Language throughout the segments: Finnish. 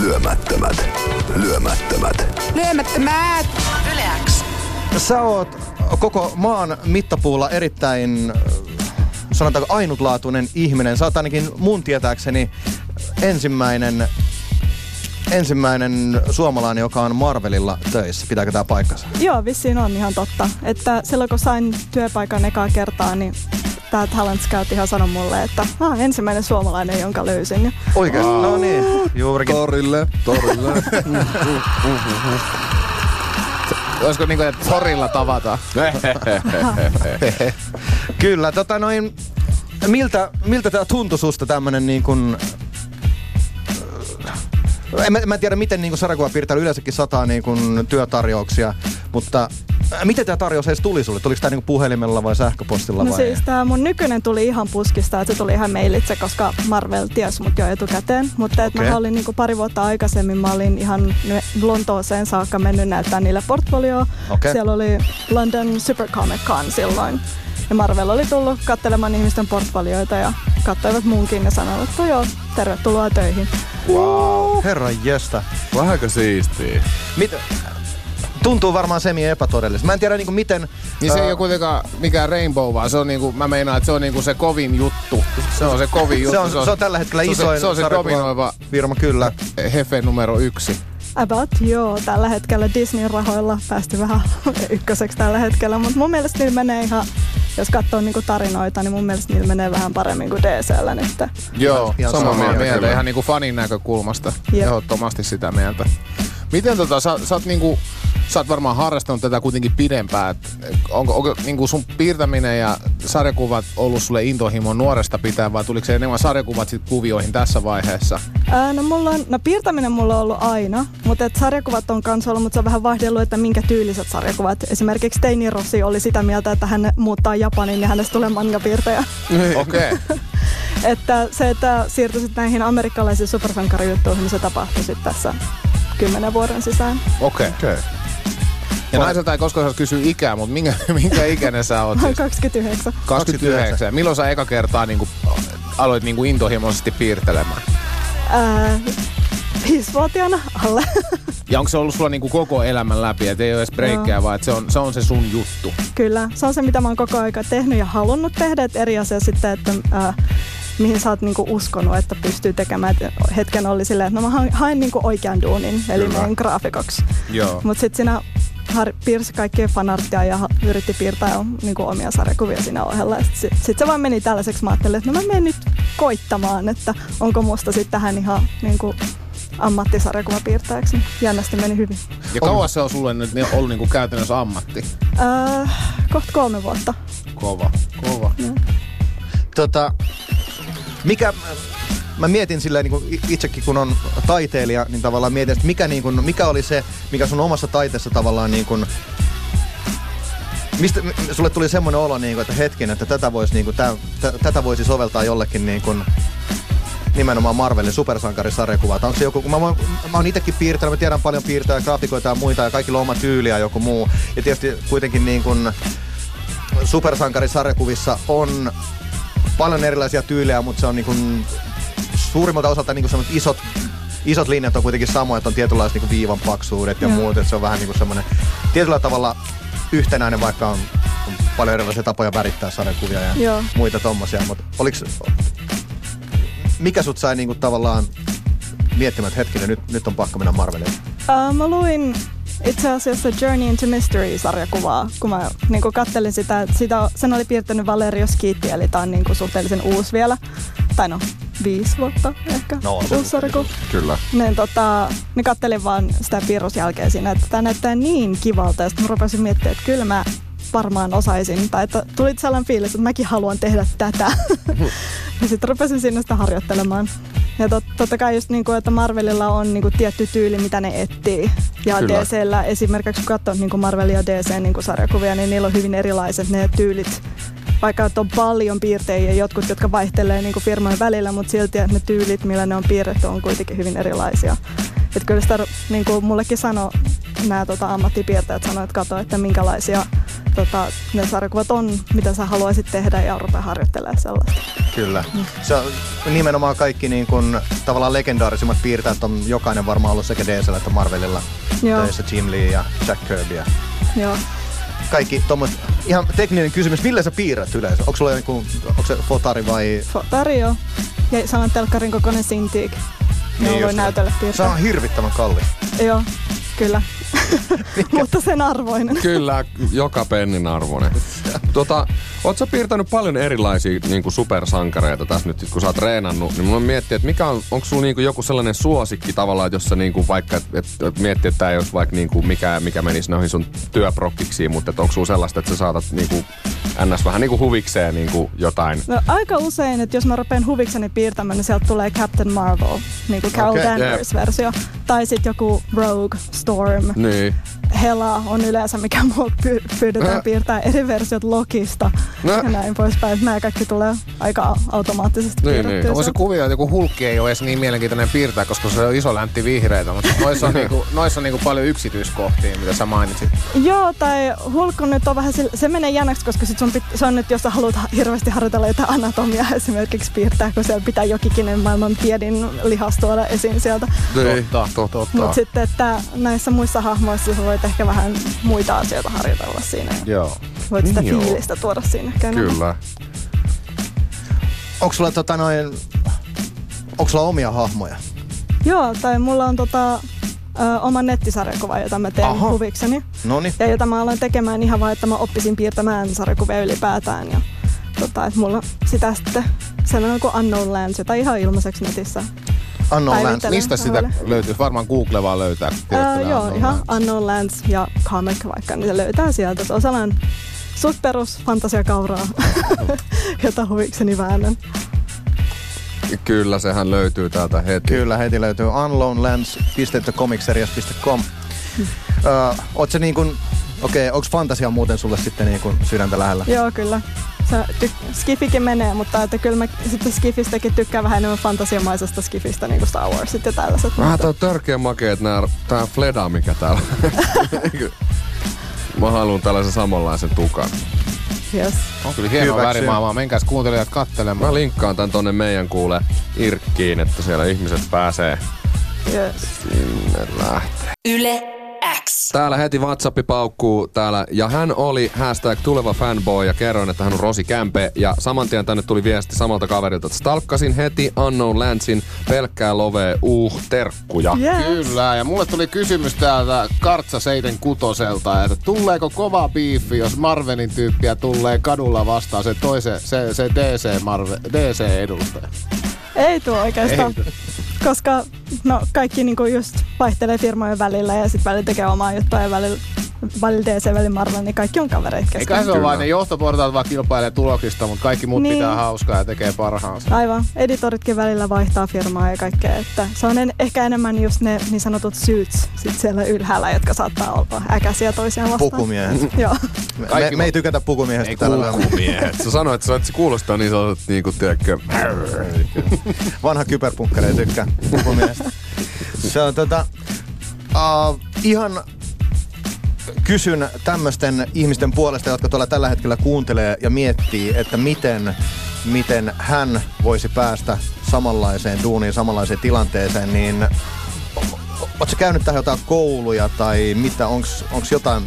Lyömättömät. Lyömättömät. Lyömättömät. Yleäks. Sä oot koko maan mittapuulla erittäin, sanotaanko ainutlaatuinen ihminen. Sä oot ainakin mun tietääkseni ensimmäinen, ensimmäinen suomalainen, joka on Marvelilla töissä. Pitääkö tää paikkansa? Joo, vissiin on ihan totta. Että silloin kun sain työpaikan ekaa kertaa, niin tämä Talent Scout ihan sanoi mulle, että ah, ensimmäinen suomalainen, jonka löysin. Ja Oikeesti? No niin, juurikin. Torille, torille. Olisiko niinku, että torilla tavata? Kyllä, tota noin, miltä, miltä tää tuntui susta tämmönen niin kuin, en mä, mä en tiedä, miten niin sarjakuvapiirtäjällä yleensäkin sataa niin kuin, työtarjouksia, mutta äh, miten tämä tarjous edes tuli sulle? Tuliko tämä niin puhelimella vai sähköpostilla No vai? siis tää mun nykyinen tuli ihan puskista, että se tuli ihan mailitse, koska Marvel ties mut jo etukäteen. Mutta et Okei. mä olin niinku pari vuotta aikaisemmin, mä olin ihan Lontooseen saakka mennyt näyttää niille portfolioa. Okei. Siellä oli London Super Comic Con silloin. Ja Marvel oli tullut katselemaan ihmisten portfolioita ja katsoivat munkin ja sanoivat, että joo, tervetuloa töihin. Wow. Herran jestä. Vähänkö siistiä? Mit, tuntuu varmaan semi epätodellista. Mä en tiedä niin kuin miten... Niin se ei ää, ole kuitenkaan mikään rainbow, vaan se on niinku, mä meinaan, että se on niinku se kovin juttu. Se on se kovin juttu. se, on, se on tällä hetkellä se on se- isoin Se on se sarjakuva- dominoiva firma, kyllä. hefe numero yksi. About joo, tällä hetkellä Disneyn rahoilla päästy vähän ykköseksi tällä hetkellä, mutta mun mielestä niillä menee ihan, jos katsoo niinku tarinoita, niin mun mielestä niillä menee vähän paremmin kuin DCllä nyt. Joo, Ihan samaa samaa mieltä. mieltä, mieltä. Ihan niinku fanin näkökulmasta. Jep. Ehdottomasti sitä mieltä. Miten tota, sä, sä, oot niinku, sä oot varmaan harrastanut tätä kuitenkin pidempään. Et onko, onko niinku sun piirtäminen ja sarjakuvat ollut sulle intohimo nuoresta pitää vai tuliko se enemmän sarjakuvat sit kuvioihin tässä vaiheessa? Ää, no, mulla on, no piirtäminen mulla on ollut aina, mutta et sarjakuvat on kanssa ollut, mutta se on vähän vaihdellut, että minkä tyyliset sarjakuvat. Esimerkiksi Teini Rossi oli sitä mieltä, että hän muuttaa Japanin ja hänestä tulee mangapiirtäjä. Okei. Okay. että se, että siirtyisit näihin amerikkalaisiin supersankarijuttuihin, niin se tapahtui sitten tässä kymmenen vuoden sisään. Okei. Okei. Ja naiselta ei koskaan saa kysyä ikää, mutta minkä, minkä ikäinen sä oot? Oon Siis? 29. 29. Milloin sä eka kertaa niinku, aloit niinku intohimoisesti piirtelemään? Ää, viisivuotiaana alle. Ja onko se ollut sulla niinku koko elämän läpi, että ei ole edes breikkejä, vaan se on, se on se sun juttu? Kyllä, se on se, mitä mä oon koko aika tehnyt ja halunnut tehdä. Et eri asia sitten, että ää, mihin sä oot niinku uskonut, että pystyy tekemään. Et hetken oli silleen, että no mä hain, hain niinku oikean duunin, eli Kyllä. menen graafikoksi. Mutta sitten siinä har, piirsi kaikkea fanarttia ja yritti piirtää niinku omia sarjakuvia siinä ohella. Sitten sit se vaan meni tällaiseksi. Mä ajattelin, että no mä menen nyt koittamaan, että onko musta sitten tähän ihan niinku ammattisarjakuvapiirtäjäksi. Jännästi meni hyvin. Ja kauas se on sulle nyt ni- ollut niinku käytännössä ammatti? Äh, kohta kolme vuotta. Kova, kova. Tota, mikä, mä mietin silleen niin itsekin kun on taiteilija, niin tavallaan mietin, että mikä, niin kuin, mikä oli se, mikä sun omassa taiteessa tavallaan niin kuin, mistä sulle tuli semmoinen olo, niin kuin, että hetken, että tätä voisi, niin kuin, tä, tä, tätä voisi soveltaa jollekin niin kuin, nimenomaan Marvelin supersankarisarjakuvaa. Tai Onko se joku, kun mä, voin- mä oon itsekin piirtänyt, mä tiedän paljon piirtää graafikoita ja muita ja kaikilla on oma tyyli ja joku muu. Ja tietysti kuitenkin niin kuin, supersankarisarjakuvissa on paljon erilaisia tyylejä, mutta se on niin kuin, suurimmalta osalta niin kuin isot, isot linjat on kuitenkin samoja, että on tietynlaiset niin kuin viivan paksuudet ja Joo. muut, että se on vähän niin kuin semmoinen tietyllä tavalla yhtenäinen, vaikka on, on paljon erilaisia tapoja värittää sarjakuvia ja Joo. muita tommosia, mutta oliks, mikä sut sai niin kuin tavallaan miettimään, että hetkinen, nyt, nyt on pakko mennä Marveliin? Uh, mä luin itse asiassa Journey into Mystery-sarjakuvaa, kun mä niin kattelin sitä, että sitä, sen oli piirtänyt Valerio Skiitti, eli tää on niin kuin suhteellisen uusi vielä. Tai no, viisi vuotta ehkä No, on se. Kyllä. Niin, tota, niin kattelin vaan sitä piirrosjälkeä siinä, että tämä näyttää niin kivalta. Ja sitten rupesin miettimään, että kyllä mä varmaan osaisin. Tai että tuli sellainen fiilis, että mäkin haluan tehdä tätä. ja sitten rupesin sinne sitä harjoittelemaan. Ja tot, totta kai just niin kuin, että Marvelilla on niin kuin tietty tyyli, mitä ne etsii. Ja Kyllä. DCllä esimerkiksi, kun katsoo niin kuin Marvel ja DC niin kuin sarjakuvia, niin niillä on hyvin erilaiset ne tyylit. Vaikka että on paljon piirtejä, jotkut, jotka vaihtelee niin kuin firmojen välillä, mutta silti ne tyylit, millä ne on piirretty, on kuitenkin hyvin erilaisia. Et kyllä sitä, niin kuin mullekin sanoi, nämä tota, ammattipiirtäjät sanoivat, että katso, että minkälaisia tota, ne sarjakuvat on, mitä sä haluaisit tehdä ja rupeaa harjoittelemaan sellaista. Kyllä. Se on nimenomaan kaikki niin kuin, tavallaan legendaarisimmat piirtäjät on jokainen varmaan ollut sekä DCllä että Marvelilla Joo. töissä. Jim Lee ja Jack Kirby ja Joo. Kaikki tommoset. Ihan tekninen kysymys, millä sä piirrät yleensä? Onko sulla joku, onko se fotari vai... Fotari joo. Ja saman telkkarin kokoinen Cintiq. Ne niin voi just näytölle Se piirtää. on hirvittävän kallis. Joo, kyllä. Mutta sen arvoinen. Kyllä, joka pennin arvoinen. Tota, oot sä piirtänyt paljon erilaisia niin kuin supersankareita tässä nyt, kun sä oot treenannut, niin mä miettii, että mikä on, onko sulla niin kuin joku sellainen suosikki tavallaan, että jos sä niin kuin vaikka, että et, et miettii, että tää ei olisi vaikka niin kuin mikä, mikä menisi noihin sun työprokkiksi, mutta onko sulla sellaista, että sä saatat niin kuin ns. vähän niin kuin huvikseen niin kuin jotain. No, aika usein, että jos mä rupean huvikseni piirtämään, niin sieltä tulee Captain Marvel, niin kuin Carol okay, Danvers versio. Tai sitten joku Rogue, Storm, Niin. Hela on yleensä, mikä mua py- pyydetään piirtää eri versiot Lokista No. ja näin poispäin. Nämä kaikki tulee aika automaattisesti Niin, niin. On se kuvio, että joku hulkki ei ole edes niin mielenkiintoinen piirtää, koska se on iso läntti vihreitä, mutta noissa on, niinku, noissa on niinku paljon yksityiskohtia, mitä sä mainitsit. Joo, tai hulkku nyt on vähän, sille- se menee jännäksi, koska sit sun pit, se on nyt, jos sä haluat ha- hirveästi harjoitella jotain anatomiaa esimerkiksi piirtää, kun siellä pitää jokikinen maailman tiedin lihas tuoda esiin sieltä. Niin, Totta, totta. Mutta sitten, että näissä muissa hahmoissa sä voit ehkä vähän muita asioita harjoitella siinä. Joo. Voit sitä Niin joo. fiilistä tuoda siinä. ehkä enemmän. Kyllä. Onko sulla tota noin... Onko sulla omia hahmoja? Joo, tai mulla on tota, ö, oma nettisarjakuva, jota mä teen Aha. huvikseni. Noni. Ja jota mä aloin tekemään ihan vaan, että mä oppisin piirtämään sarjakuvia ylipäätään. Ja tota, että mulla sitä sitten sellainen kuin Unknown Lands, jota ihan ilmaiseksi netissä. Unknown Lands. Mistä sitä löytyy? Varmaan Google vaan löytää. kirjoittelee joo, Unknown ihan Lands. Unknown Lands ja comic vaikka, niin se löytää sieltä. Se on sellainen suht perus fantasiakauraa, jota huvikseni väännän. Kyllä, sehän löytyy täältä heti. Kyllä, heti löytyy unknownlands.comicserias.com. Öö, oot se niin kuin, okei, okay, onks fantasia muuten sulle sitten niin kuin sydäntä lähellä? Joo, kyllä. Se tyk- Skifikin menee, mutta että kyllä mä sitten Skifistäkin tykkään vähän enemmän fantasiamaisesta Skifistä, niin kuin Star Warsit ja tällaiset. Vähän tää on törkeä makeet nää, tää Fleda, mikä täällä Mä haluan tällaisen samanlaisen tukan. Yes. On kyllä hienoa Hyväksyn. värimaailmaa. Menkääs kuuntelijat kattelemaan. Mä linkkaan tän tonne meidän kuule Irkkiin, että siellä ihmiset pääsee Yes. sinne lähtee. Yle X. Täällä heti WhatsApp paukkuu täällä. Ja hän oli hashtag tuleva fanboy ja kerroin, että hän on Rosi Kämpe. Ja saman tien tänne tuli viesti samalta kaverilta, että stalkkasin heti Unknown Landsin pelkkää lovee uh terkkuja. Yes. Kyllä, ja mulle tuli kysymys täältä Kartsa Seiden kutoselta, että tuleeko kova biifi, jos Marvelin tyyppiä tulee kadulla vastaan se toise, se, se DC, Marve, DC-edustaja? Ei tuo oikeastaan. Koska no, kaikki niinku just vaihtelee firmojen välillä ja sitten välillä tekee omaa juttua ja välillä, DC, välillä Marvel, niin kaikki on kavereita kesken. Eikä se ole vain ne johtoportaat vaan kilpailee tuloksista, mutta kaikki muut Niin. pitää hauskaa ja tekee parhaansa. Aivan. Editoritkin välillä vaihtaa firmaa ja kaikkea. Että se on en, ehkä enemmän just ne niin sanotut suits sit siellä ylhäällä, jotka saattaa olla äkäisiä toisiaan vastaan. Pukumiehet. Joo. Me, Kaikki me, me ei tykätä pukumiehestä Ei tällä kuulu. lyöllä. Miehet. Sä sanoit, että sä et kuulostaa niin sellaiset niinku, tiedätkö, Vanha kyberpunkkari ei tykkää pukumiehestä. Se on tota... Uh, ihan kysyn tämmöisten ihmisten puolesta, jotka tuolla tällä hetkellä kuuntelee ja miettii, että miten, miten hän voisi päästä samanlaiseen duuniin, samanlaiseen tilanteeseen, niin Oletko käynyt tähän jotain kouluja tai mitä, onks jotain,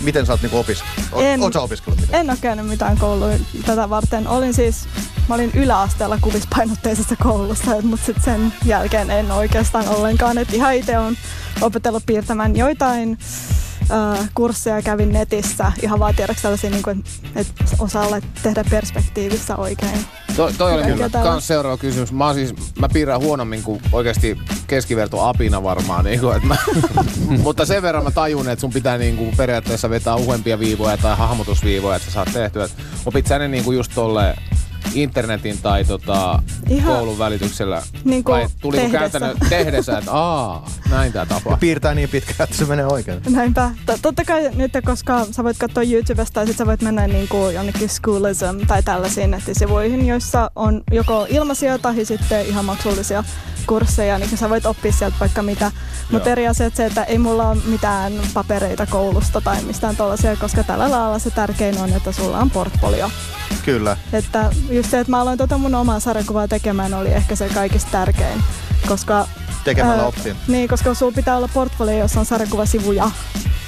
miten sä oot niinku opis, En. oot sä opiskellut mitään? En ole käynyt mitään koulua tätä varten. Olin siis, mä olin yläasteella kuvispainotteisessa koulussa, mutta sitten sen jälkeen en oikeastaan ollenkaan. Et ihan itse on opetellut piirtämään joitain äh, kursseja kävin netissä ihan vaan tiedäksi sellaisia, niin kuin, että osaa tehdä perspektiivissä oikein. To, toi oli kyllä kans seuraava kysymys. Mä, siis, mä piirrän huonommin kuin oikeasti keskiverto apina varmaan. Niin kuin, että mä, mutta sen verran mä tajun, että sun pitää niin kuin periaatteessa vetää uhempia viivoja tai hahmotusviivoja, että sä saat tehtyä. Opit sä ne niin kuin just tolle internetin tai tota, Ihan koulun välityksellä? niin kuin Vai tuliko tehdessä. käytännön tehdessä, että aa, näin tää tapahtuu? Piirtää niin pitkään, että se menee oikein. Näinpä. T- totta kai nyt, koska sä voit katsoa YouTubesta tai sit sä voit mennä niin kuin jonnekin Schoolism tai tällaisiin nettisivuihin, joissa on joko ilmaisia tai sitten ihan maksullisia kursseja, niin sä voit oppia sieltä vaikka mitä. Mutta eri asia että se, että ei mulla ole mitään papereita koulusta tai mistään tuollaisia, koska tällä lailla se tärkein on, että sulla on portfolio. Kyllä. Että just se, että mä aloin tota mun omaa sarjakuvaa tekemään, oli ehkä se kaikista tärkein. Koska, Tekemällä ää, oppii. Niin, koska sulla pitää olla portfolio, jossa on sarjakuvasivuja.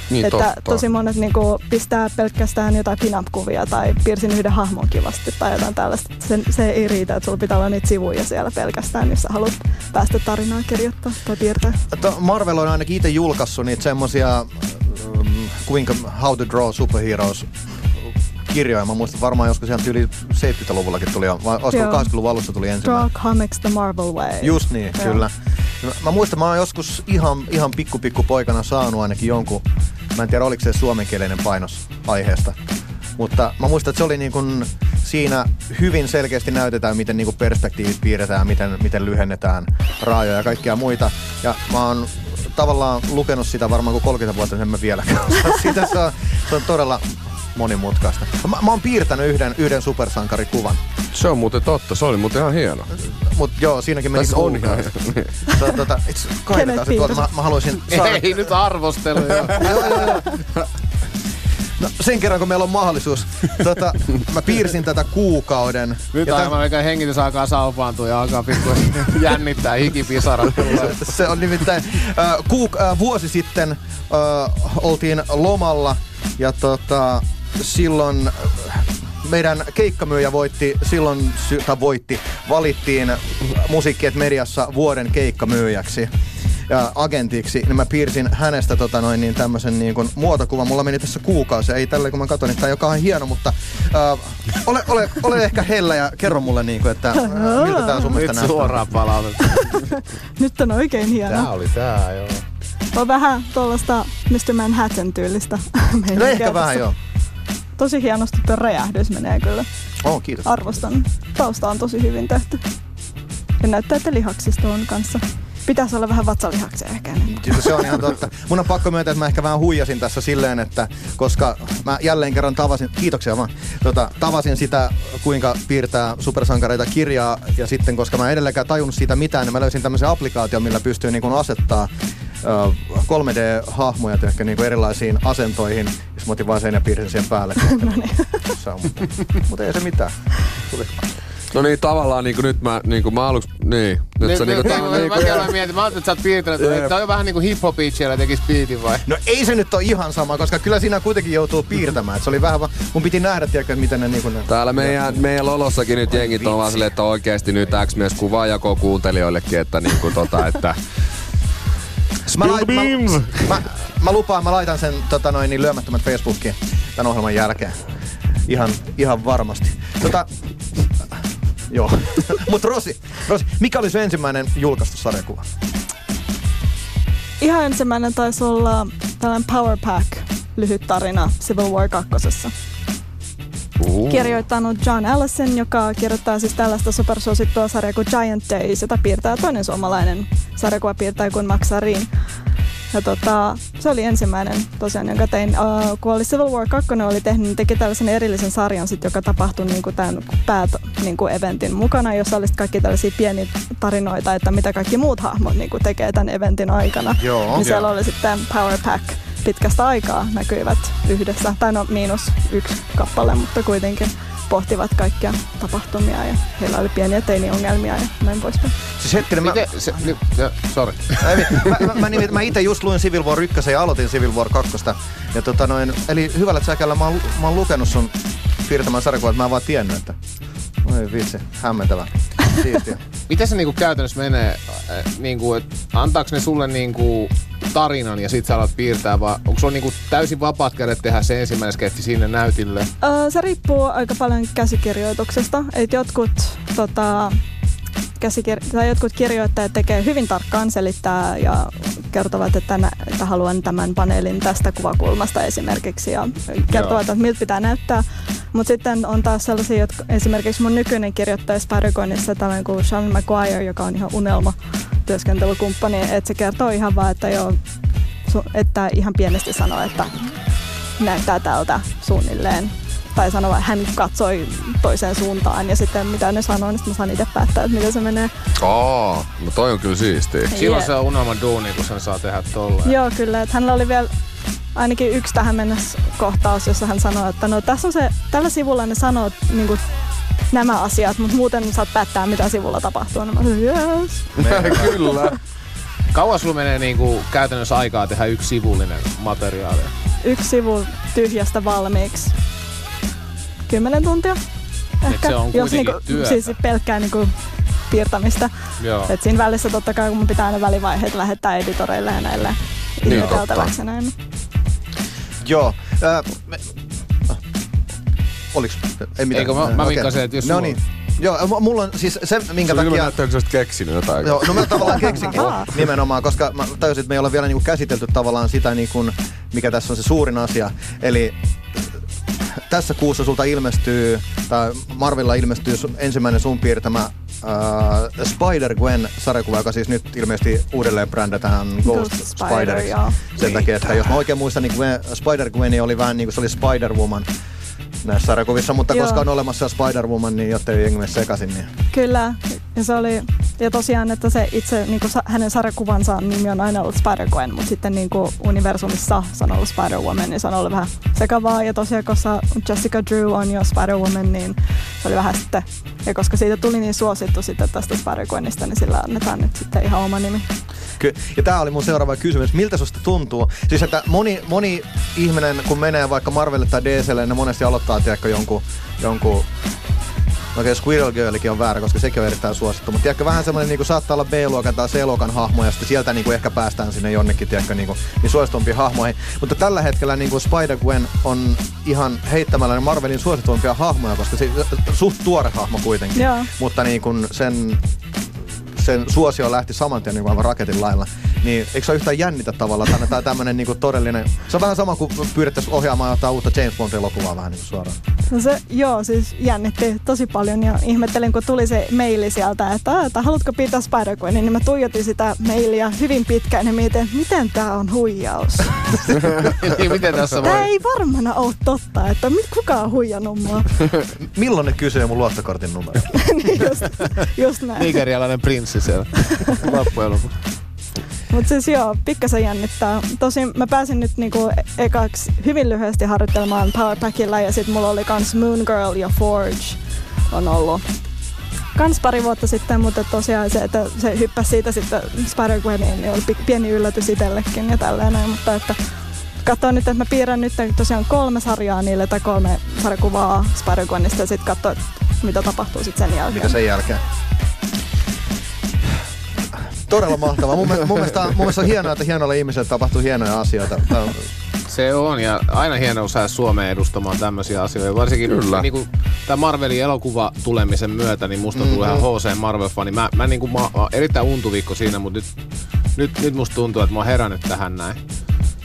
Niin että totta. tosi monet niinku, pistää pelkästään jotain pin-up-kuvia tai piirsin yhden hahmon kivasti tai jotain tällaista. Se, se ei riitä, että sulla pitää olla niitä sivuja siellä pelkästään, jos sä haluat päästä tarinaa kirjoittaa tai piirtää. To- Marvel on ainakin itse julkaissut niitä semmosia, mm, kuinka How to Draw Superheroes kirjoja. Mä muistan varmaan joskus ihan yli 70-luvullakin tuli, vai olisiko Joo. 80-luvun alussa tuli ensimmäinen. Draw comics the Marvel way. Just niin, Joo. kyllä. Mä- Mä muistan, mä oon joskus ihan, ihan pikku pikku poikana saanut ainakin jonkun, mä en tiedä oliko se suomenkielinen painos aiheesta. Mutta mä muistan, että se oli niin kuin, siinä hyvin selkeästi näytetään, miten niin kuin perspektiivit piirretään, miten, miten lyhennetään raajoja ja kaikkia muita. Ja mä oon tavallaan lukenut sitä varmaan kuin 30 vuotta, en mä vieläkään sitä. Se on, se on todella monimutkaista. Mä, mä oon piirtänyt yhden, yhden supersankarikuvan. Se on muuten totta, se oli muuten ihan hieno. Mut joo, siinäkin meni on ihan hieno. Tota, tota, se tuolta. Mä, mä haluaisin saada... Ei nyt arvosteluja. Joo, joo, joo. No, sen kerran, kun meillä on mahdollisuus. Tota, mä piirsin tätä kuukauden. Nyt Ja tä- aivan eikä hengitys alkaa sauvaantua ja alkaa pikku jännittää hikipisarat. tulee. Se on nimittäin äh, kuuk- äh, vuosi sitten äh, oltiin lomalla ja tota, silloin meidän keikkamyyjä voitti, silloin tai voitti, valittiin Musiikkiet mediassa vuoden keikkamyyjäksi ja agentiksi, niin mä piirsin hänestä tota noin, niin tämmöisen niin kuin muotokuvan. Mulla meni tässä kuukausi, ei tällä kun mä katson, että tämä on kauhean hieno, mutta äh, ole, ole, ole ehkä hellä ja kerro mulle, niin kuin, että äh, miltä tämä sun mielestä Nyt näyttää. suoraan palautetta. Nyt on oikein hieno. Tää oli tää, joo. On vähän tuollaista Mr. Manhattan tyylistä. No ehkä vähän joo. Tosi hienosti tuo räjähdys menee kyllä. Oh, kiitos. Arvostan. Tausta on tosi hyvin tehty. Ja näyttää, että lihaksisto on kanssa. Pitäisi olla vähän vatsalihaksia ehkä. Siis se on ihan totta. Mun on pakko myöntää, että mä ehkä vähän huijasin tässä silleen, että koska mä jälleen kerran tavasin, kiitoksia vaan, tota, tavasin sitä, kuinka piirtää supersankareita kirjaa, ja sitten koska mä en edelleenkään tajunnut siitä mitään, niin mä löysin tämmöisen applikaation, millä pystyy niin asettaa 3D-hahmoja ehkä niin kuin erilaisiin asentoihin, jos mä otin vaan sen ja piirsin siihen päälle. Se on, mutta ei se mitään. Tuli. No niin, tavallaan niinku nyt mä, niinku mä aluksi, niin. Nyt Nyt, se nyt, niinku, niin, tää, mä, niinku, mä, mä mietin, mä ajattelin, että sä oot piirtänyt, että tää on vähän niinku hip-hopit siellä tekis biitin vai? No ei se nyt ole ihan sama, koska kyllä siinä kuitenkin joutuu piirtämään. Et se oli vähän, va- mun piti nähdä, tiedätkö, miten ne niinku... Ne, Täällä meidän, meidän Lolossakin nyt jengit on vaan silleen, että oikeesti nyt X mies kuvaa jako kuuntelijoillekin, että niinku tota, että... Mä, lait, mä, beams! mä, mä, lupaan, mä laitan sen tota noin, niin lyömättömät Facebookiin tämän ohjelman jälkeen. Ihan, ihan varmasti. Tota, joo. Mut Rosi, Rosi, mikä oli sun ensimmäinen julkaistu sarjakuva? Ihan ensimmäinen taisi olla tällainen Power Pack lyhyt tarina Civil War 2. Uh. Kirjoittanut John Allison, joka kirjoittaa siis tällaista supersuosittua sarjaa kuin Giant Days, jota piirtää toinen suomalainen sarjakuvapiirtäjä kuin Max Arin. Ja tota, se oli ensimmäinen tosiaan, jonka tein. Uh, kun oli Civil War 2 oli tehnyt, niin teki tällaisen erillisen sarjan, sit, joka tapahtui niin kuin tämän päät, niin kuin eventin mukana, jossa oli kaikki tällaisia pieniä tarinoita, että mitä kaikki muut hahmot niin kuin tekee tämän eventin aikana. Joo. niin siellä oli sitten Power Pack pitkästä aikaa näkyivät yhdessä, tai no miinus yksi kappale, mutta kuitenkin pohtivat kaikkia tapahtumia ja heillä oli pieniä teiniongelmia ja näin poispäin. Siis hetkinen, mä, Miten se, nyt, ja, sorry. Ei, mä, mä, mä, nimittäin- mä itse just luin Civil War 1 ja aloitin Civil War 2. Ja tota noin, eli hyvällä säkällä mä oon, mä oon lukenut sun piirtämän sarjakuvan, että mä en vaan tiennyt, että... Oi vitsi, hämmentävä. Siistiä. Miten se niinku käytännössä menee? Äh, Niinku, et antaako ne sulle niinku tarinan ja sit sä alat piirtää, vai onko sulla niinku täysin vapaat kädet tehdä se ensimmäinen sketsi sinne näytille? Öö, se riippuu aika paljon käsikirjoituksesta. Et jotkut, tota, käsikir- tai jotkut kirjoittajat tekee hyvin tarkkaan, selittää ja kertovat, että, nä- että haluan tämän paneelin tästä kuvakulmasta esimerkiksi ja kertovat, että miltä pitää näyttää. Mutta sitten on taas sellaisia, jotka esimerkiksi mun nykyinen kirjoittaja Sparagonissa tällainen kuin Sean McGuire, joka on ihan unelma työskentelykumppani, että se kertoo ihan vaan, että joo, että ihan pienesti sanoo, että näyttää tältä suunnilleen. tai sanoi, että hän katsoi toiseen suuntaan ja sitten mitä ne sanoi, niin sitten mä saan itse päättää, että miten se menee. Aa, no toi on kyllä siistiä. Silloin Jep. se on unelman duuni, kun sen saa tehdä tolleen. Joo, kyllä. Että hänellä oli vielä ainakin yksi tähän mennessä kohtaus, jossa hän sanoi, että no tässä on se, tällä sivulla ne sanoo niin kuin, nämä asiat, mutta muuten saat päättää, mitä sivulla tapahtuu. No mä sanoin, yes. kyllä. Kauan sulla menee niinku käytännössä aikaa tehdä yksi sivullinen materiaali? Yksi sivu tyhjästä valmiiksi. Kymmenen tuntia. Ehkä, se on jos niinku, työtä. siis pelkkää niinku piirtämistä. Joo. Et siinä välissä totta kai, kun mun pitää aina välivaiheet lähettää editoreille ja näille Niin, näin. Joo. Ää, me. Oliks? Ei mitään. Eikö mä- mä Okei. vinkkasin, että jos No sulla- niin. Joo, mulla on siis se, minkä kyllä takia... näyttää, että sä olisit keksinyt jotain. Joo, no mä tavallaan keksinkin nimenomaan, koska mä tajusin, että me ei olla vielä niinku käsitelty tavallaan sitä, niinku, mikä tässä on se suurin asia. Eli tässä kuussa sulta ilmestyy, tai Marvilla ilmestyy ensimmäinen sun piirtämä äh, Spider-Gwen-sarjakuva, joka siis nyt ilmeisesti uudelleen brändätään Ghost, Ghost Spider, Spider. Sen takia, että jos mä oikein muistan, niin Gwen, Spider-Gwen oli vähän niin kuin se oli Spider-Woman näissä sarjakuvissa, mutta Joo. koska on olemassa Spider-Woman, niin jotta ei jengi sekaisin, niin Kyllä, ja se oli, ja tosiaan, että se itse, niin kuin hänen sarjakuvansa nimi on aina ollut Spider-Gwen, mutta sitten niin kuin universumissa se on ollut Spider-Woman, niin se on ollut vähän sekavaa, ja tosiaan koska Jessica Drew on jo Spider-Woman, niin se oli vähän sitten, ja koska siitä tuli niin suosittu sitten tästä Spider-Gwenista, niin sillä annetaan nyt sitten ihan oma nimi. Ky- ja tämä oli mun seuraava kysymys. Miltä susta tuntuu? Siis että moni, moni ihminen, kun menee vaikka Marvelille tai DClle, ne monesti aloittaa tiedätkö, jonkun, jonkun okei, Squirrel Girlikin on väärä, koska sekin on erittäin suosittu. Mutta tiedätkö, vähän semmoinen niin saattaa olla B-luokan tai C-luokan hahmo, ja sitten sieltä niin kuin ehkä päästään sinne jonnekin, tiedätkö, niin, kuin, niin suositumpiin hahmoihin. Mutta tällä hetkellä niin kuin Spider-Gwen on ihan heittämällä Marvelin suosituimpia hahmoja, koska se suht tuore hahmo kuitenkin. Joo. Mutta niin kuin sen sen suosio lähti saman tien niin aivan raketin lailla. Niin eikö se ole yhtään jännitä tavallaan, että annetaan tämmönen niin todellinen... Se on vähän sama kuin pyydettäisiin ohjaamaan jotain uutta James Bond-elokuvaa vähän niin kuin suoraan. No se, joo, siis jännitti tosi paljon ja ihmettelin, kun tuli se maili sieltä, että, "Aa, että haluatko pitää spider niin mä tuijotin sitä mailia hyvin pitkään ja mietin, että miten tää on huijaus. niin miten tässä Tää voi? ei varmana ole totta, että mit, kuka on huijannut mua. Milloin ne kysyy mun luottokortin numero? niin just, just näin. Nigerialainen prinssi siellä. Loppujen lopuksi. Mutta siis joo, pikkasen jännittää. Tosin mä pääsin nyt niinku ekaksi hyvin lyhyesti harjoittelemaan Powerpackilla ja sitten mulla oli kans Moon Girl ja Forge on ollut kans pari vuotta sitten, mutta tosiaan se, että se hyppäsi siitä sitten Spider-Gweniin, niin oli pi- pieni yllätys itsellekin ja tälleen näin, mutta että katsoin nyt, että mä piirrän nyt tosiaan kolme sarjaa niille tai kolme sarjakuvaa Spider-Gwenista ja sitten katsoin, mitä tapahtuu sitten sen jälkeen. Mitä sen jälkeen? Todella mahtavaa. Mun, mielestä- mun, mielestä, mun mielestä on hienoa, että hienoilla ihmisillä tapahtuu hienoja asioita. Tää on- Se on, ja aina hienoa saada Suomeen edustamaan tämmöisiä asioita. Varsinkin Kyllä. niin kuin, tämän Marvelin elokuva tulemisen myötä, niin musta tulee ihan HC Marvel-fani. Mä, mä, niin kuin, mä, mä erittäin untuvikko siinä, mutta nyt, nyt, nyt musta tuntuu, että mä oon herännyt tähän näin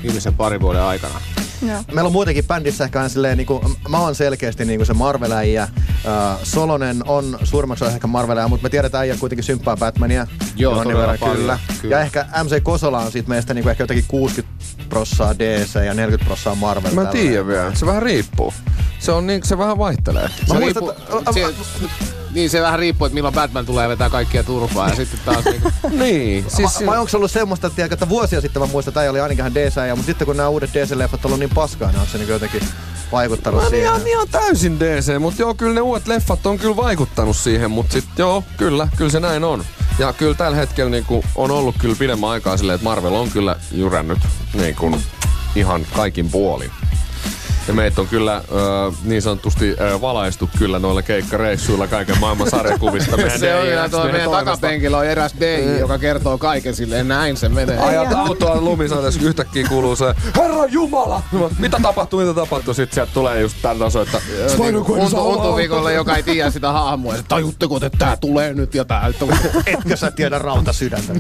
viimeisen parin vuoden aikana. Joo. Meillä on muutenkin bändissä ehkä vähän silleen, niin kuin, mä oon selkeästi niin kuin se Marvel-äijä. Uh, Solonen on suurimmaksi ehkä Marvel mutta me tiedetään äijä kuitenkin symppaa Batmania. Joo, todella verran, paljon, kyllä. kyllä. Ja ehkä MC Kosola on siitä meistä niin kuin ehkä jotakin 60 prossaa DC ja 40 prossaa Marvel. Mä en tällainen. tiedä vielä. Se vähän riippuu. Se, on niin, se vähän vaihtelee. Mä Se muistan, riippuu- että- se, niin se vähän riippuu, että milloin Batman tulee vetää kaikkia turpaa ja sitten taas niinku, niin. Siis, vai onko se ollut semmoista, että, tiedätkö, että vuosia sitten mä muistan, että äijä oli ainakin DC, mutta sitten kun nämä uudet DC-leffat on ollut niin paskaa, niin onko se niin jotenkin vaikuttanut en siihen? ihan, ihan täysin DC, mutta joo, kyllä ne uudet leffat on kyllä vaikuttanut siihen, mutta sit joo, kyllä, kyllä se näin on. Ja kyllä tällä hetkellä niinku on ollut kyllä pidemmän aikaa silleen, että Marvel on kyllä jyrännyt niinku ihan kaikin puolin. Ja meitä on kyllä ö, niin sanotusti ö, valaistu kyllä noilla keikkareissuilla kaiken maailman sarjakuvista. meidän se on kyllä tuo meidän takapenkillä on eräs DJ, joka kertoo kaiken silleen, näin se menee. Ajat autoa lumisateessa yhtäkkiä kuuluu se Herra Jumala! Mitä tapahtuu, mitä tapahtuu? Sitten sieltä tulee just tän taso, että Untu, untuvikolle, joka ei tiedä sitä hahmoa. että Tajutteko, että tää tulee nyt ja tää. Etkö sä tiedä rauta sydäntä?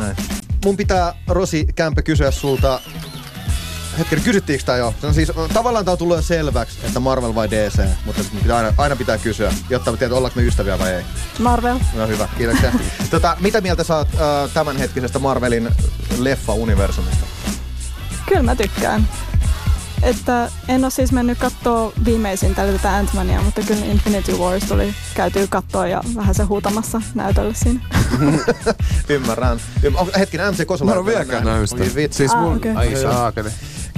Näin. Mun pitää, Rosi Kämpä, kysyä sulta, hetken, kysyttiinkö tää jo? No siis, tavallaan tää on tullut jo selväksi, että Marvel vai DC, mutta pitää aina, aina pitää kysyä, jotta me tiedät, ollaanko me ystäviä vai ei. Marvel. No hyvä, kiitoksia. tota, mitä mieltä sä oot äh, tämänhetkisestä Marvelin leffa-universumista? Kyllä mä tykkään. että en ole siis mennyt katsoa viimeisintä, eli tätä Ant-Mania, mutta kyllä Infinity Wars tuli käytyy katsoa ja vähän se huutamassa näytölle siinä. Ymmärrän. Ymmär... Hetkinen, MC Kosola. Mä en ole vieläkään nähnyt sitä. Siis Ah, mun, okei. Ai saakeli.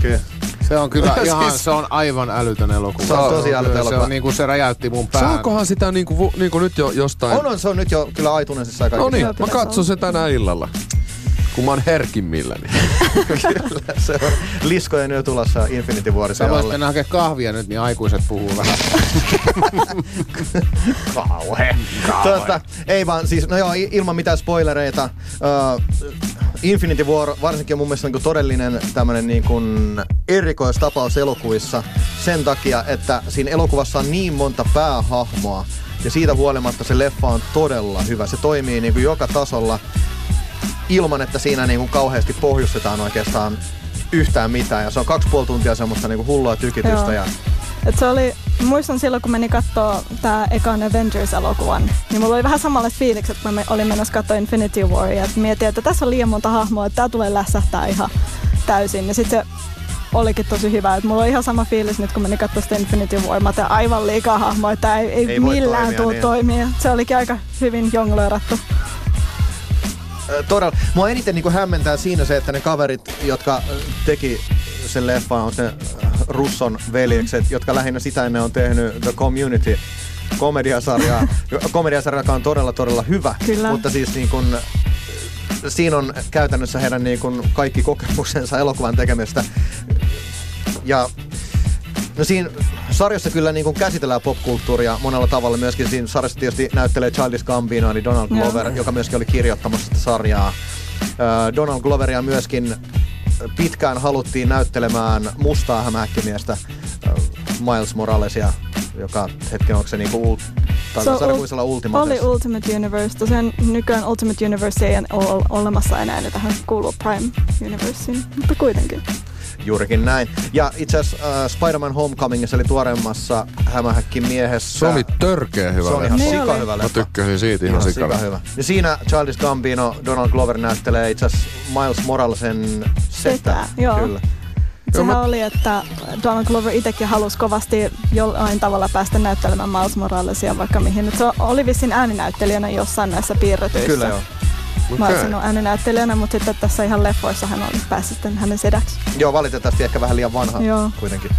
Kyllä. Se on kyllä ihan, Siis- se on aivan älytön elokuva. Se on tosi älytön Se elokuva. on niinku, se räjäytti mun päähän. Saakohan sitä niinku, vu- niinku nyt jo jostain... On, on, se on nyt jo kyllä aitunesissa ja No niin, mä katson se tänä illalla. Kun mä oon herkimmilläni. Kyllä, se on liskojen yö tulossa Infinity Warissa Sä voisit mennä hakemaan kahvia nyt, niin aikuiset puhuu vähän. Kauhe. Tuota, ei vaan, siis, no joo, ilman mitään spoilereita. Uh, Infinity War varsinkin on mun mielestä niin todellinen tämmönen niin kuin erikoistapaus elokuvissa sen takia, että siinä elokuvassa on niin monta päähahmoa ja siitä huolimatta se leffa on todella hyvä. Se toimii niin kuin joka tasolla ilman, että siinä niin kuin kauheasti pohjustetaan oikeastaan yhtään mitään. Ja se on kaksi puoli tuntia semmoista niin kuin hullua tykitystä. Joo. Ja Et se oli, muistan silloin, kun menin katsoa tää ekan Avengers-elokuvan, niin mulla oli vähän samanlaiset fiilikset, kun mä olin menossa katsoa Infinity Waria. Et mietin, että tässä on liian monta hahmoa, että tää tulee lässähtää ihan täysin. Ja sitten se olikin tosi hyvä. Et mulla on ihan sama fiilis nyt, kun menin katsoa sitä Infinity War. Mä tein aivan liikaa hahmoa, että ei, ei, Ei millään tule niin. toimia. Se olikin aika hyvin jongleerattu. Todella. Mua eniten niin hämmentää siinä se, että ne kaverit, jotka teki sen leffan, on ö, Russon veljekset, jotka lähinnä sitä ennen on tehnyt The Community komediasarjaa, komediasarja, joka on todella, todella hyvä. Kyllä. Mutta siis niin kun, siinä on käytännössä heidän niin kun kaikki kokemuksensa elokuvan tekemisestä. Ja No siinä sarjassa kyllä niin kuin käsitellään popkulttuuria monella tavalla. Myöskin siinä sarjassa tietysti näyttelee Childish Gambino, eli Donald Joo. Glover, joka myöskin oli kirjoittamassa sitä sarjaa. Donald Gloveria myöskin pitkään haluttiin näyttelemään mustaa hämähäkkimiestä ö, Miles Moralesia, joka hetken onko se niinku ult, tai Se on sarjakuisella ul-. Oli Ultimate Universe. Tosiaan nykyään Ultimate Universe ei ole olemassa enää, niin tähän kuuluu Prime Universiin. Mutta kuitenkin. Juurikin näin. Ja itse asiassa äh, Spider-Man Homecomingissa eli tuoreemmassa hämähäkkimiehessä. Se oli törkeä hyvä. Se on ihan sika oli. hyvä Mä tykkäsin siitä ihan Ihan sikana. hyvä. Ja siinä Childish Gambino, Donald Glover näyttelee itse asiassa Miles Moralesen setä. Setä, joo. Kyllä. Sehän mä- oli, että Donald Glover itsekin halusi kovasti jollain tavalla päästä näyttelemään Miles Moralesia vaikka mihin. Et se oli vissiin ääninäyttelijänä jossain näissä piirretyissä. Kyllä joo. Mä Okei. olisin ääninäyttelijänä, mutta sitten tässä ihan leffoissa hän oli päässyt sitten hänen sedäksi. Joo, valitettavasti ehkä vähän liian vanha Joo. kuitenkin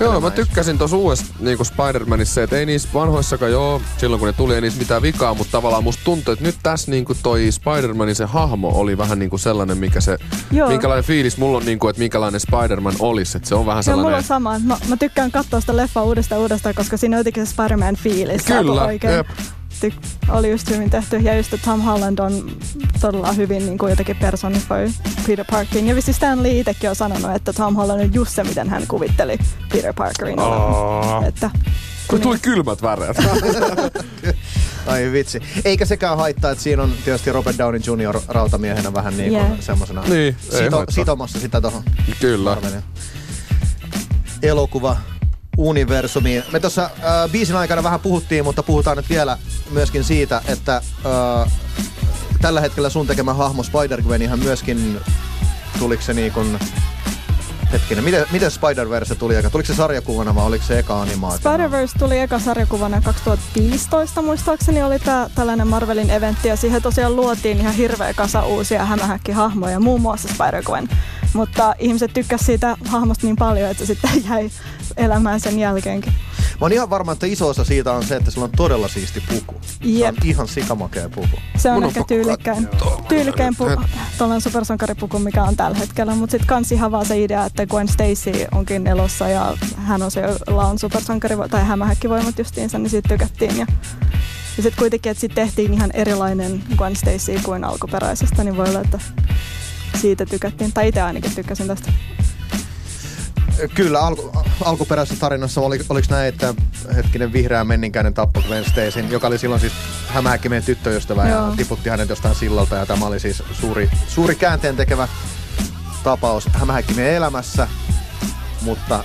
Joo, mä tykkäsin tuossa uudessa niinku Spider-Manissa se, että ei niissä vanhoissakaan joo, silloin kun ne tuli ei niissä mitään vikaa, mutta tavallaan musta tuntuu, että nyt tässä niinku toi Spider-Manin se hahmo oli vähän niinku sellainen, mikä se, Joo. minkälainen fiilis mulla on niinku, että minkälainen Spider-Man olisi, että se on vähän Se on mulla sellainen... on sama. Mä, mä tykkään katsoa sitä leffaa uudestaan uudestaan, koska siinä on jotenkin se Spider-Man fiilis. Kyllä, jep. Tyk- oli just hyvin tehty. Ja just, että Tom Holland on todella hyvin niin kuin jotenkin personifoi Peter Parkerin. Ja vissi Stan Lee itsekin on sanonut, että Tom Holland on just se, miten hän kuvitteli Peter Parkerin olevan. Että, Kun tuli kylmät väreet. Ai vitsi. Eikä sekään haittaa, että siinä on tietysti Robert Downey Jr. rautamiehenä vähän niin kuin Yeah. semmosena Niin, sito, sitomassa sitä tohon Kyllä. Elokuva universumiin. Me tuossa äh, biisin aikana vähän puhuttiin, mutta puhutaan nyt vielä myöskin siitä, että äh, tällä hetkellä sun tekemä hahmo Spider-Gwen ihan myöskin tuliko se niin kuin Hetkinen, miten, miten Spider-Verse tuli eka? Tuliko se sarjakuvana vai oliko se eka animaatio? Spider-Verse tuli eka sarjakuvana 2015 muistaakseni oli tää tällainen Marvelin eventti ja siihen tosiaan luotiin ihan hirveä kasa uusia hämähäkkihahmoja, muun muassa Spider-Gwen. Mutta ihmiset tykkäsivät siitä hahmosta niin paljon, että se sitten jäi elämään sen jälkeenkin. Mä oon ihan varma, että iso osa siitä on se, että sulla on todella siisti puku. Se on Jep. ihan sikamakea puku. Se on Mun ehkä tyylikkäin, tyylikkäin pu- tuollainen supersankaripuku, mikä on tällä hetkellä. Mutta sitten kans ihan vaan se idea, että Gwen Stacy onkin elossa ja hän on se, jolla on supersankari tai hämähäkkivoimat justiinsa, niin siitä tykättiin. Ja, ja sitten kuitenkin, että sitten tehtiin ihan erilainen Gwen Stacy kuin alkuperäisestä, niin voi olla, että siitä tykättiin. Tai itse ainakin tykkäsin tästä. Kyllä, alku, alkuperäisessä tarinassa oli, oliko näin, että hetkinen vihreä menninkäinen tappoi Gwen Stacyn, joka oli silloin siis hämähäkkimien tyttöystävä ja Joo. tiputti hänet jostain sillalta ja tämä oli siis suuri, suuri käänteen tekevä tapaus hämähäkkimien elämässä, mutta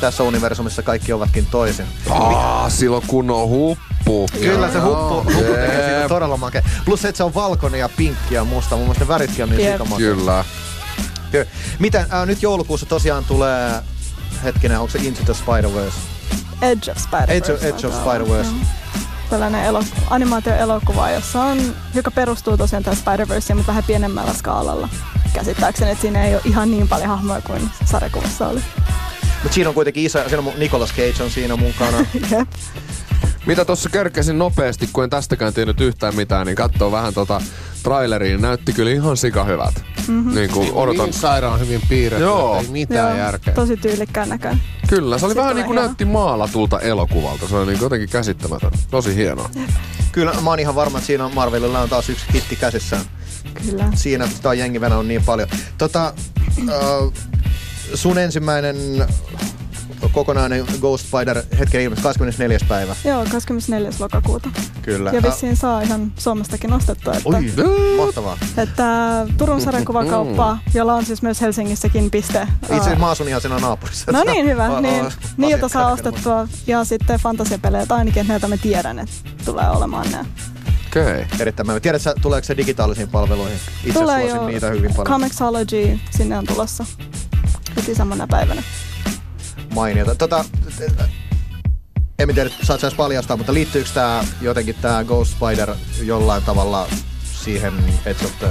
tässä universumissa kaikki ovatkin toisin. Aa, silloin kunnon huppu. Kyllä se huppu, huppu tekee siitä todella makea. Plus se, että se on valkoinen ja pinkki ja musta. Mun mielestä ne väritkin on niin sikamakea. Kyllä. Kyllä. Miten, äh, nyt joulukuussa tosiaan tulee, hetkinen, onko se Into the Spider-Verse? Edge of Spider-Verse. Edge of- Edge of Spider-Verse. joo. Tällainen elo, animaatioelokuva, jossa on, joka perustuu tosiaan tähän Spider-Verseen, mutta vähän pienemmällä skaalalla. Käsittääkseni, että siinä ei ole ihan niin paljon hahmoja kuin sarjakuvassa oli. Mutta siinä on kuitenkin iso, siinä on Nicolas Cage on siinä mukana. Jep. Mitä tuossa körkäsin nopeasti, kun en tästäkään tiennyt yhtään mitään, niin katsoo vähän tota traileriin. Näytti kyllä ihan sika hyvät. Mm-hmm. Niin kuin odotan. Niin sairaan hyvin piirretty, Joo. ei mitään järkeä. tosi tyylikkään näköinen. Kyllä, se oli Sitten vähän niin kuin näytti maalatulta elokuvalta. Se oli niin jotenkin käsittämätön. Tosi hienoa. Kyllä mä oon ihan varma, että siinä on Marvelilla on taas yksi hitti käsissään. Kyllä. Siinä sitä on jengi niin paljon. Tota, äh, sun ensimmäinen kokonainen Ghost Spider hetken ilmestyi 24. päivä. Joo, 24. lokakuuta. Kyllä. Ja vissiin saa ihan Suomestakin ostettua. Että, Oi, mahtavaa. että Turun sarjakuvakauppa, jolla on siis myös Helsingissäkin piste. Itse asiassa mä asun ihan siinä naapurissa. No niin, hyvä. O- Niin, niiltä saa ostettua. Ja sitten fantasiapelejä, tai ainakin että näitä mä tiedän, että tulee olemaan nämä. Okei. Okay. Erittäin hyvä. Tiedätkö, tuleeko se digitaalisiin palveluihin? Itse Tulee suosin jo niitä hyvin paljon. Comixology, sinne on tulossa heti samana päivänä. Mainiota. Tota, en tiedä, saat edes paljastaa, mutta liittyykö tää jotenkin tää Ghost Spider jollain tavalla siihen Edge of the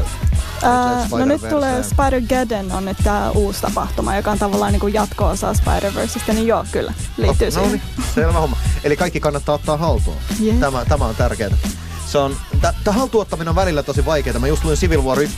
Ää, no nyt tulee Spider-Geddon on nyt tää uusi tapahtuma, joka on tavallaan niin kuin jatko-osa Spider-Verseistä, niin joo, kyllä, liittyy no siihen. niin, selvä homma. Eli kaikki kannattaa ottaa haltuun. Jep. Tämä, tämä on tärkeää. Se on, tämä haltuottaminen on välillä tosi vaikeaa. Mä just luin Civil War 1,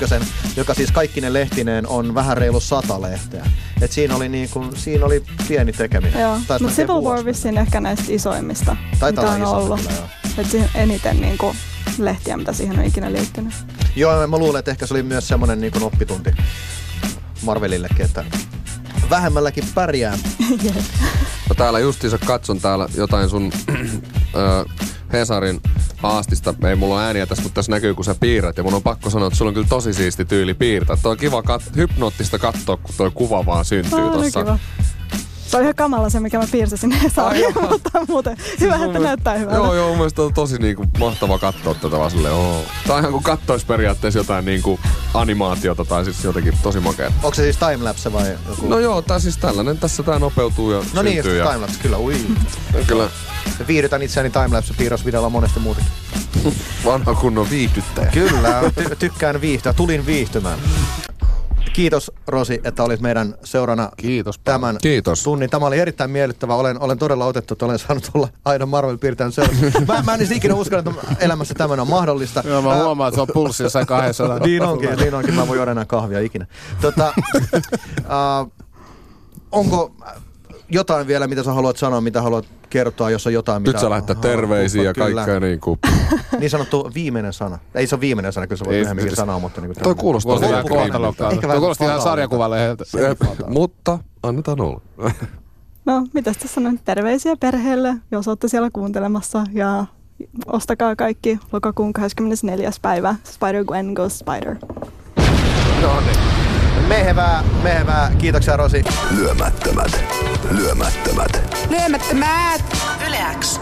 joka siis kaikkinen lehtineen on vähän reilu sata lehteä. Et siinä oli niin kuin, siinä oli pieni tekeminen. Joo, mutta Civil vuosi War vissiin ehkä näistä isoimmista, Taitaa mitä on iso, ollut. kyllä, joo. Että siihen eniten niin kuin, lehtiä, mitä siihen on ikinä liittynyt. Joo, mä luulen, että ehkä se oli myös semmoinen niin kuin oppitunti Marvelillekin, että vähemmälläkin pärjää. No täällä justiinsa katson täällä jotain sun Hesarin haastista. Ei mulla ole ääniä tässä, mutta tässä näkyy, kun sä piirrät. Ja mun on pakko sanoa, että sulla on kyllä tosi siisti tyyli piirtää. Tuo on kiva, kat- hypnoottista katsoa, kun tuo kuva vaan syntyy Aa, Se on ihan kamala se, mikä mä piirsin sinne Hesariin, mutta muuten hyvä, että Mun näyttää mielestä- hyvältä. Joo, joo, mun mielestä on tosi niinku mahtava katsoa tätä vaan silleen, oo. Tää on ihan kuin kattois periaatteessa jotain niinku animaatiota tai siis jotenkin tosi makea. Onko se siis timelapse vai joku? No joo, tää siis tällainen, tässä tää nopeutuu ja no niin, ja timelapse, kyllä. Ui. Kyllä Viihdytän itseäni timelapse-piirrosvideolla monesti muutenkin. vanha kunnon viihdyttäjä. Kyllä, ty- tykkään viihtyä. Tulin viihtymään. Kiitos Rosi, että olit meidän seurana Kiitos paljon. tämän Kiitos. tunnin. Tämä oli erittäin miellyttävä. Olen, olen todella otettu, että olen saanut olla aina marvel piirtäjän seurassa. Mä, mä en edes ikinä uskalla, että elämässä tämän on mahdollista. Joo, mä huomaan, että se on pulssi jossain 200. Niin onkin, niin onkin. Mä en voi juoda enää kahvia ikinä. Tota, uh, onko jotain vielä, mitä sä haluat sanoa, mitä haluat kertoa, jos on jotain, mitä... Nyt sä lähettää terveisiä ja kaikkea niinku. Niin sanottu viimeinen sana. Ei se ole viimeinen sana, kyllä sä voit Ei, myöhemminkin siis- sanoa, mutta... Niin Toi kuulostaa. Ehkä Tuo vähän kuulosti ihan sarjakuvalehdeltä. Eh, Mutta annetaan olla. No, mitäs tässä on terveisiä perheelle, jos olette siellä kuuntelemassa. Ja ostakaa kaikki lokakuun 24. päivä Spider-Gwen Goes Spider. No niin. Mehevää, mehevää. Kiitoksia Rosi. Lyömättömät. Lyömättömät. Lyömättömät. Yle X.